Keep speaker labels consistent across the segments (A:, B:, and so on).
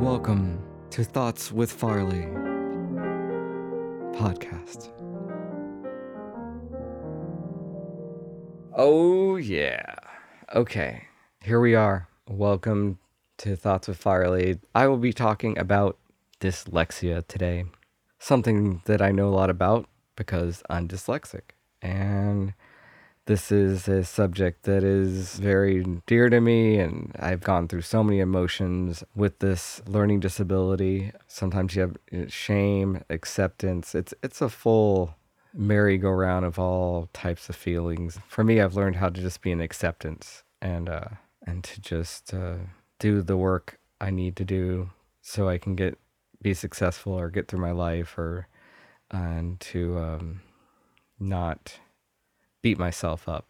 A: Welcome to Thoughts with Farley podcast. Oh, yeah. Okay, here we are. Welcome to Thoughts with Farley. I will be talking about dyslexia today, something that I know a lot about because I'm dyslexic. And this is a subject that is very dear to me, and I've gone through so many emotions with this learning disability. Sometimes you have shame, acceptance. It's it's a full merry-go-round of all types of feelings. For me, I've learned how to just be in acceptance and uh, and to just uh, do the work I need to do so I can get be successful or get through my life or and to um, not beat myself up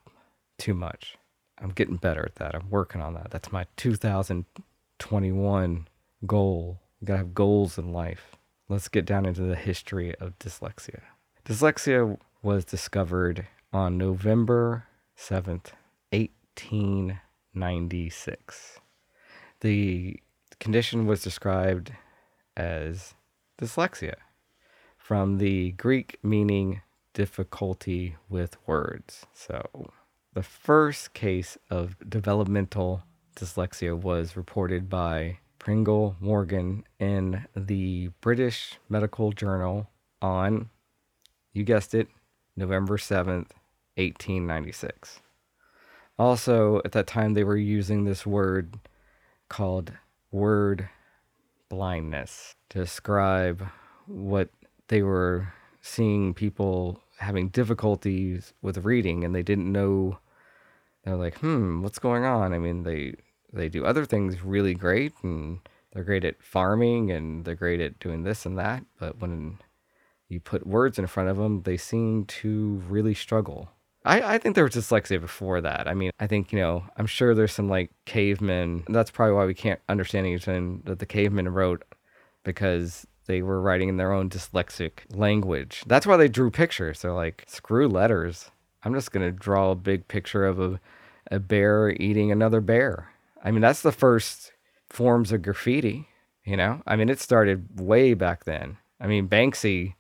A: too much. I'm getting better at that. I'm working on that. That's my 2021 goal. You gotta have goals in life. Let's get down into the history of dyslexia. Dyslexia was discovered on November 7th, 1896. The condition was described as dyslexia from the Greek meaning difficulty with words. So, the first case of developmental dyslexia was reported by Pringle Morgan in the British Medical Journal on, you guessed it, November 7th, 1896. Also, at that time, they were using this word called word blindness to describe what they were seeing people having difficulties with reading and they didn't know they're like hmm what's going on i mean they they do other things really great and they're great at farming and they're great at doing this and that but when you put words in front of them they seem to really struggle I, I think there was dyslexia before that. I mean, I think, you know, I'm sure there's some like cavemen. That's probably why we can't understand anything that the cavemen wrote because they were writing in their own dyslexic language. That's why they drew pictures. They're like, screw letters. I'm just going to draw a big picture of a, a bear eating another bear. I mean, that's the first forms of graffiti, you know? I mean, it started way back then. I mean, Banksy,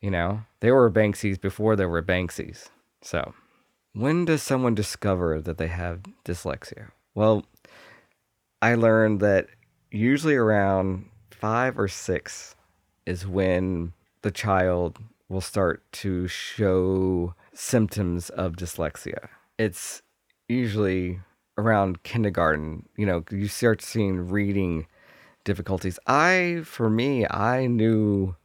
A: you know, there were Banksies before there were Banksies. So, when does someone discover that they have dyslexia? Well, I learned that usually around five or six is when the child will start to show symptoms of dyslexia. It's usually around kindergarten, you know, you start seeing reading difficulties. I, for me, I knew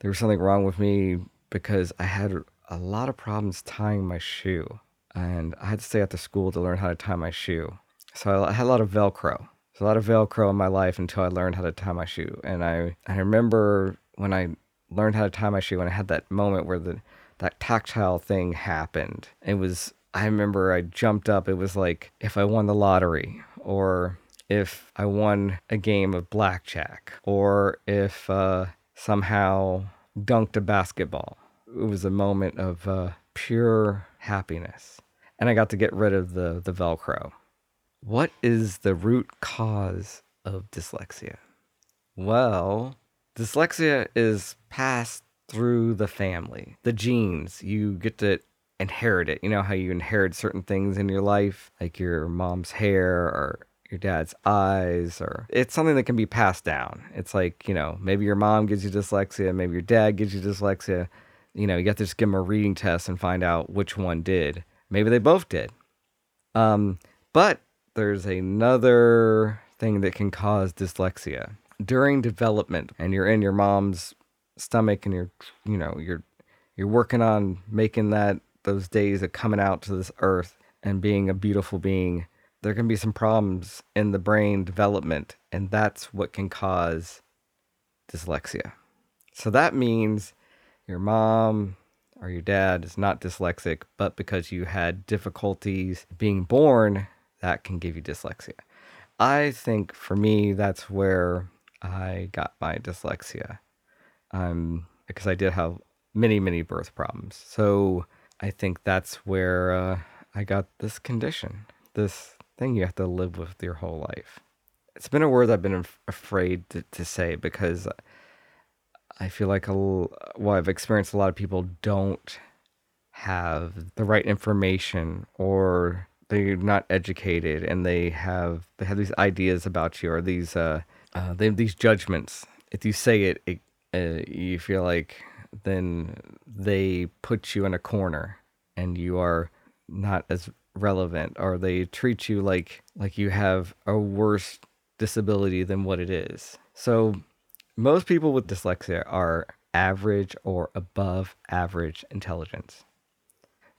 A: there was something wrong with me because I had a lot of problems tying my shoe. And I had to stay at the school to learn how to tie my shoe. So I had a lot of Velcro. A lot of Velcro in my life until I learned how to tie my shoe. And I, I remember when I learned how to tie my shoe and I had that moment where the that tactile thing happened. It was I remember I jumped up. It was like if I won the lottery or if I won a game of blackjack or if uh, somehow dunked a basketball. It was a moment of uh, pure happiness. And I got to get rid of the, the Velcro. What is the root cause of dyslexia? Well, dyslexia is passed through the family, the genes. You get to inherit it. You know how you inherit certain things in your life, like your mom's hair or your dad's eyes, or it's something that can be passed down. It's like, you know, maybe your mom gives you dyslexia, maybe your dad gives you dyslexia. You know, you have to just give them a reading test and find out which one did. Maybe they both did. Um, but there's another thing that can cause dyslexia. During development and you're in your mom's stomach and you're you know you're you're working on making that those days of coming out to this earth and being a beautiful being there can be some problems in the brain development and that's what can cause dyslexia. So that means your mom or your dad is not dyslexic but because you had difficulties being born that can give you dyslexia i think for me that's where I got my dyslexia. Um, because I did have many, many birth problems. So I think that's where uh, I got this condition, this thing you have to live with your whole life. it's been a word I've been af- afraid to, to say because I feel like a, well, I've experienced a lot of people don't have the right information or they're not educated and they have they have these ideas about you or these uh, uh they have these judgments. If you say it, it uh, you feel like then they put you in a corner and you are not as relevant or they treat you like like you have a worse disability than what it is. So most people with dyslexia are average or above average intelligence.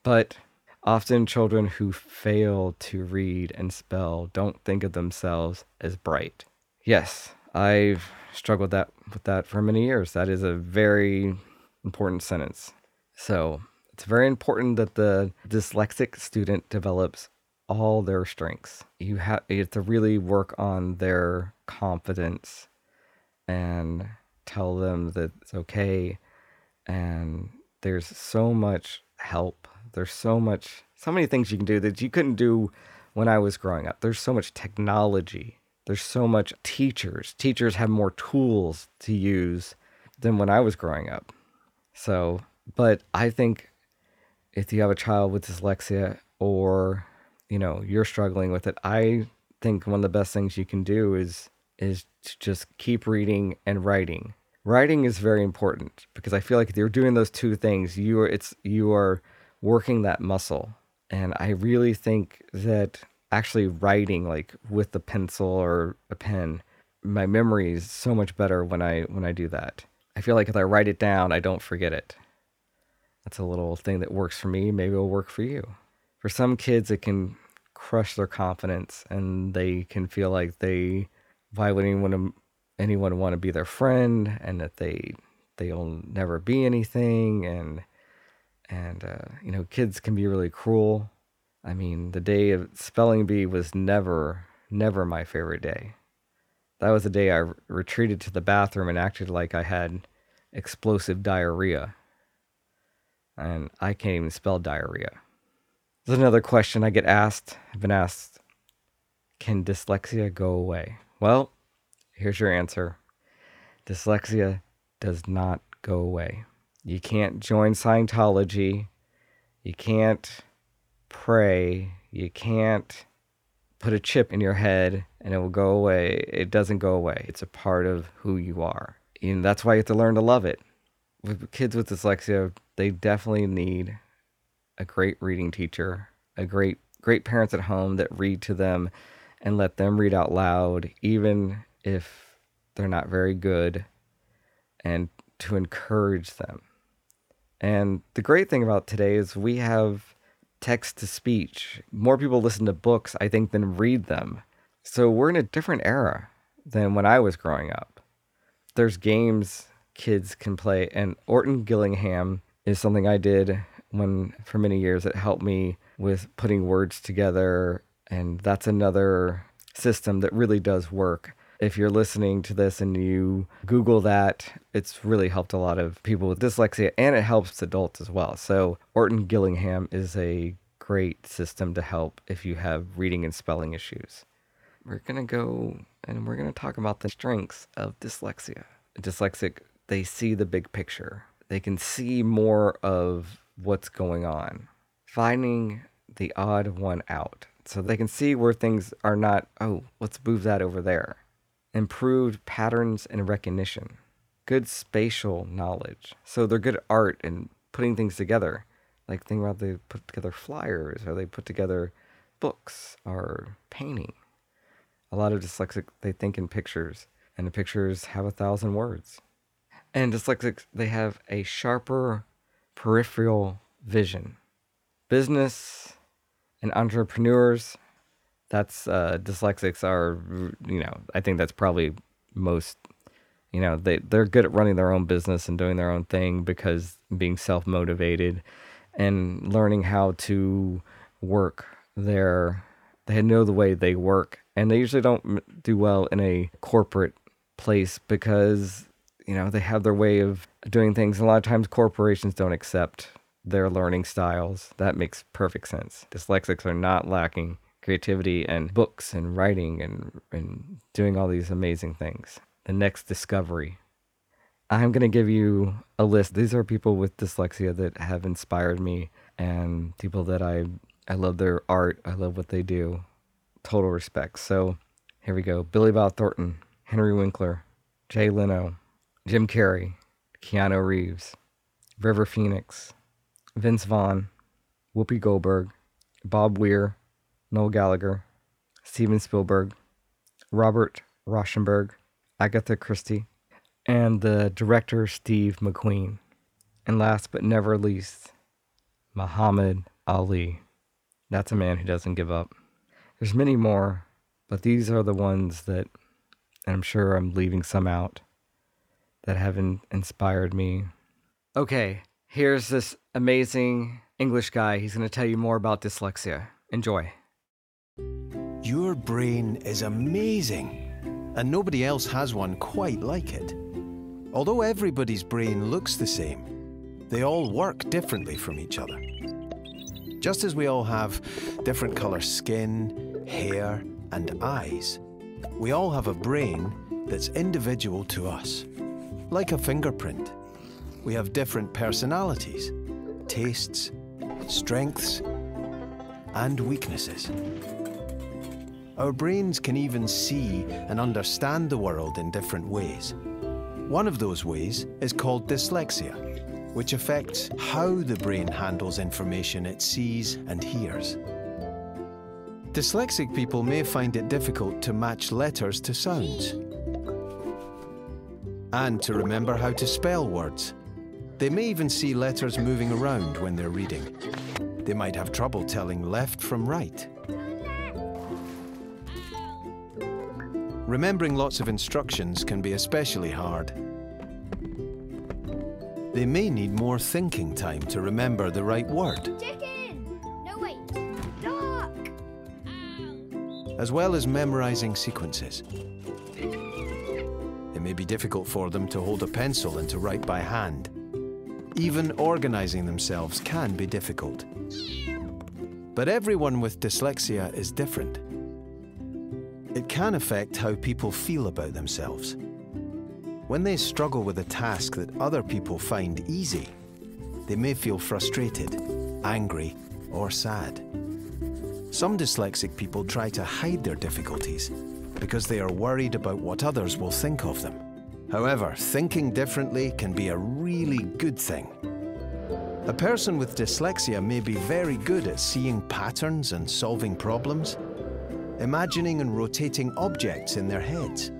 A: But often children who fail to read and spell don't think of themselves as bright. Yes, I've struggled that with that for many years. That is a very important sentence. So, it's very important that the dyslexic student develops all their strengths. You have, you have to really work on their confidence and tell them that it's okay. And there's so much help. There's so much, so many things you can do that you couldn't do when I was growing up. There's so much technology. There's so much teachers. Teachers have more tools to use than when I was growing up. So, but I think if you have a child with dyslexia or you know you're struggling with it i think one of the best things you can do is is to just keep reading and writing writing is very important because i feel like if you're doing those two things you are it's you are working that muscle. And i really think that actually writing like with a pencil or a pen my memory is so much better when i when i do that. I feel like if i write it down i don't forget it. That's a little thing that works for me. Maybe it'll work for you. For some kids it can crush their confidence and they can feel like they why would anyone anyone want to be their friend and that they they'll never be anything and and uh, you know kids can be really cruel i mean the day of spelling bee was never never my favorite day that was the day i retreated to the bathroom and acted like i had explosive diarrhea and i can't even spell diarrhea there's another question I get asked. I've been asked, can dyslexia go away? Well, here's your answer. Dyslexia does not go away. You can't join Scientology. You can't pray. You can't put a chip in your head and it will go away. It doesn't go away. It's a part of who you are. And that's why you have to learn to love it. With kids with dyslexia, they definitely need a great reading teacher, a great great parents at home that read to them and let them read out loud even if they're not very good and to encourage them. And the great thing about today is we have text to speech. More people listen to books, I think, than read them. So we're in a different era than when I was growing up. There's games kids can play, and Orton Gillingham is something I did when for many years it helped me with putting words together and that's another system that really does work if you're listening to this and you google that it's really helped a lot of people with dyslexia and it helps adults as well. So orton gillingham is a great system to help if you have reading and spelling issues. We're going to go and we're going to talk about the strengths of dyslexia. Dyslexic they see the big picture. They can see more of what's going on, finding the odd one out. So they can see where things are not, oh, let's move that over there. Improved patterns and recognition, good spatial knowledge. So they're good at art and putting things together. Like think about they put together flyers or they put together books or painting. A lot of dyslexic they think in pictures and the pictures have a thousand words. And dyslexics they have a sharper peripheral vision. Business and entrepreneurs, that's uh, dyslexics are, you know, I think that's probably most, you know, they, they're good at running their own business and doing their own thing because being self motivated and learning how to work their, they know the way they work. And they usually don't do well in a corporate place because you know they have their way of doing things. a lot of times corporations don't accept their learning styles. That makes perfect sense. Dyslexics are not lacking creativity and books and writing and, and doing all these amazing things. The next discovery. I'm going to give you a list. These are people with dyslexia that have inspired me and people that I, I love their art. I love what they do. Total respect. So here we go Billy Bob Thornton, Henry Winkler, Jay Leno, Jim Carrey, Keanu Reeves, River Phoenix, Vince Vaughn, Whoopi Goldberg, Bob Weir, Noel Gallagher, Steven Spielberg, Robert Rauschenberg, Agatha Christie, and the director Steve McQueen. And last but never least, Muhammad Ali. That's a man who doesn't give up. There's many more, but these are the ones that, and I'm sure I'm leaving some out, that have in, inspired me. Okay, here's this amazing English guy. He's going to tell you more about dyslexia. Enjoy.
B: Your brain is amazing, and nobody else has one quite like it. Although everybody's brain looks the same, they all work differently from each other. Just as we all have different colour skin, hair, and eyes, we all have a brain that's individual to us. Like a fingerprint, we have different personalities, tastes, strengths, and weaknesses. Our brains can even see and understand the world in different ways. One of those ways is called dyslexia, which affects how the brain handles information it sees and hears. Dyslexic people may find it difficult to match letters to sounds and to remember how to spell words. They may even see letters moving around when they're reading. They might have trouble telling left from right. Remembering lots of instructions can be especially hard. They may need more thinking time to remember the right word,
C: Chicken! No, wait. Duck!
B: as well as memorizing sequences. It may be difficult for them to hold a pencil and to write by hand. Even organizing themselves can be difficult. But everyone with dyslexia is different. It can affect how people feel about themselves. When they struggle with a task that other people find easy, they may feel frustrated, angry, or sad. Some dyslexic people try to hide their difficulties because they are worried about what others will think of them. However, thinking differently can be a really good thing. A person with dyslexia may be very good at seeing patterns and solving problems, imagining and rotating objects in their heads,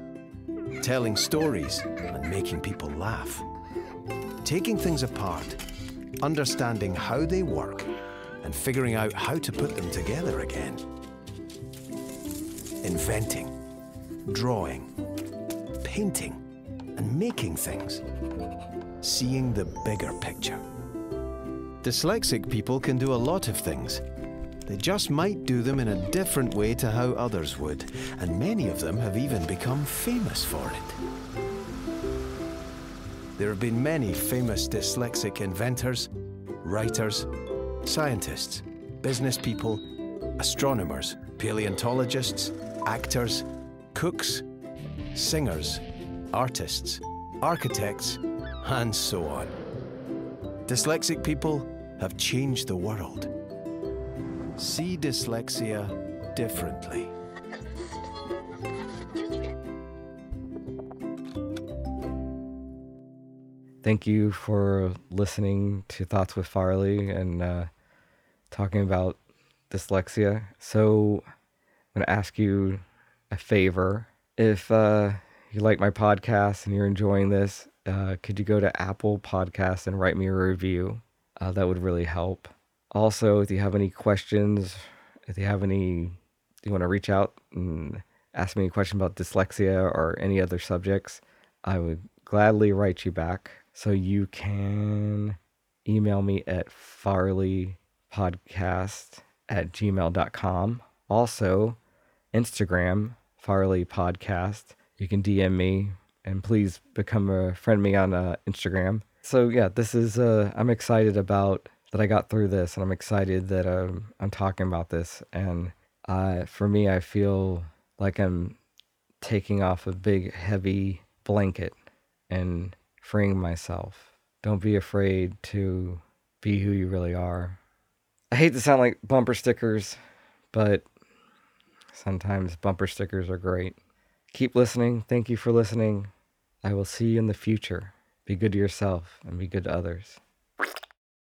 B: telling stories and making people laugh, taking things apart, understanding how they work, and figuring out how to put them together again. Inventing, drawing, painting, and making things. Seeing the bigger picture. Dyslexic people can do a lot of things. They just might do them in a different way to how others would, and many of them have even become famous for it. There have been many famous dyslexic inventors, writers, scientists, business people, astronomers, paleontologists, actors, cooks, singers, artists, architects, and so on. Dyslexic people have changed the world. See dyslexia differently.
A: Thank you for listening to Thoughts with Farley and uh, talking about dyslexia. So, I'm going to ask you a favor. If uh, you like my podcast and you're enjoying this, uh, could you go to Apple Podcasts and write me a review? Uh, that would really help. Also, if you have any questions, if you have any, you want to reach out and ask me a question about dyslexia or any other subjects, I would gladly write you back. So you can email me at farleypodcast at gmail.com. Also, Instagram, Farley Podcast. You can DM me and please become a friend me on uh, Instagram. So yeah, this is uh, I'm excited about that I got through this, and I'm excited that um, I'm talking about this, and Uh, for me, I feel like I'm taking off a big, heavy blanket and freeing myself. Don't be afraid to be who you really are. I hate to sound like bumper stickers, but sometimes bumper stickers are great. Keep listening. Thank you for listening. I will see you in the future. Be good to yourself and be good to others.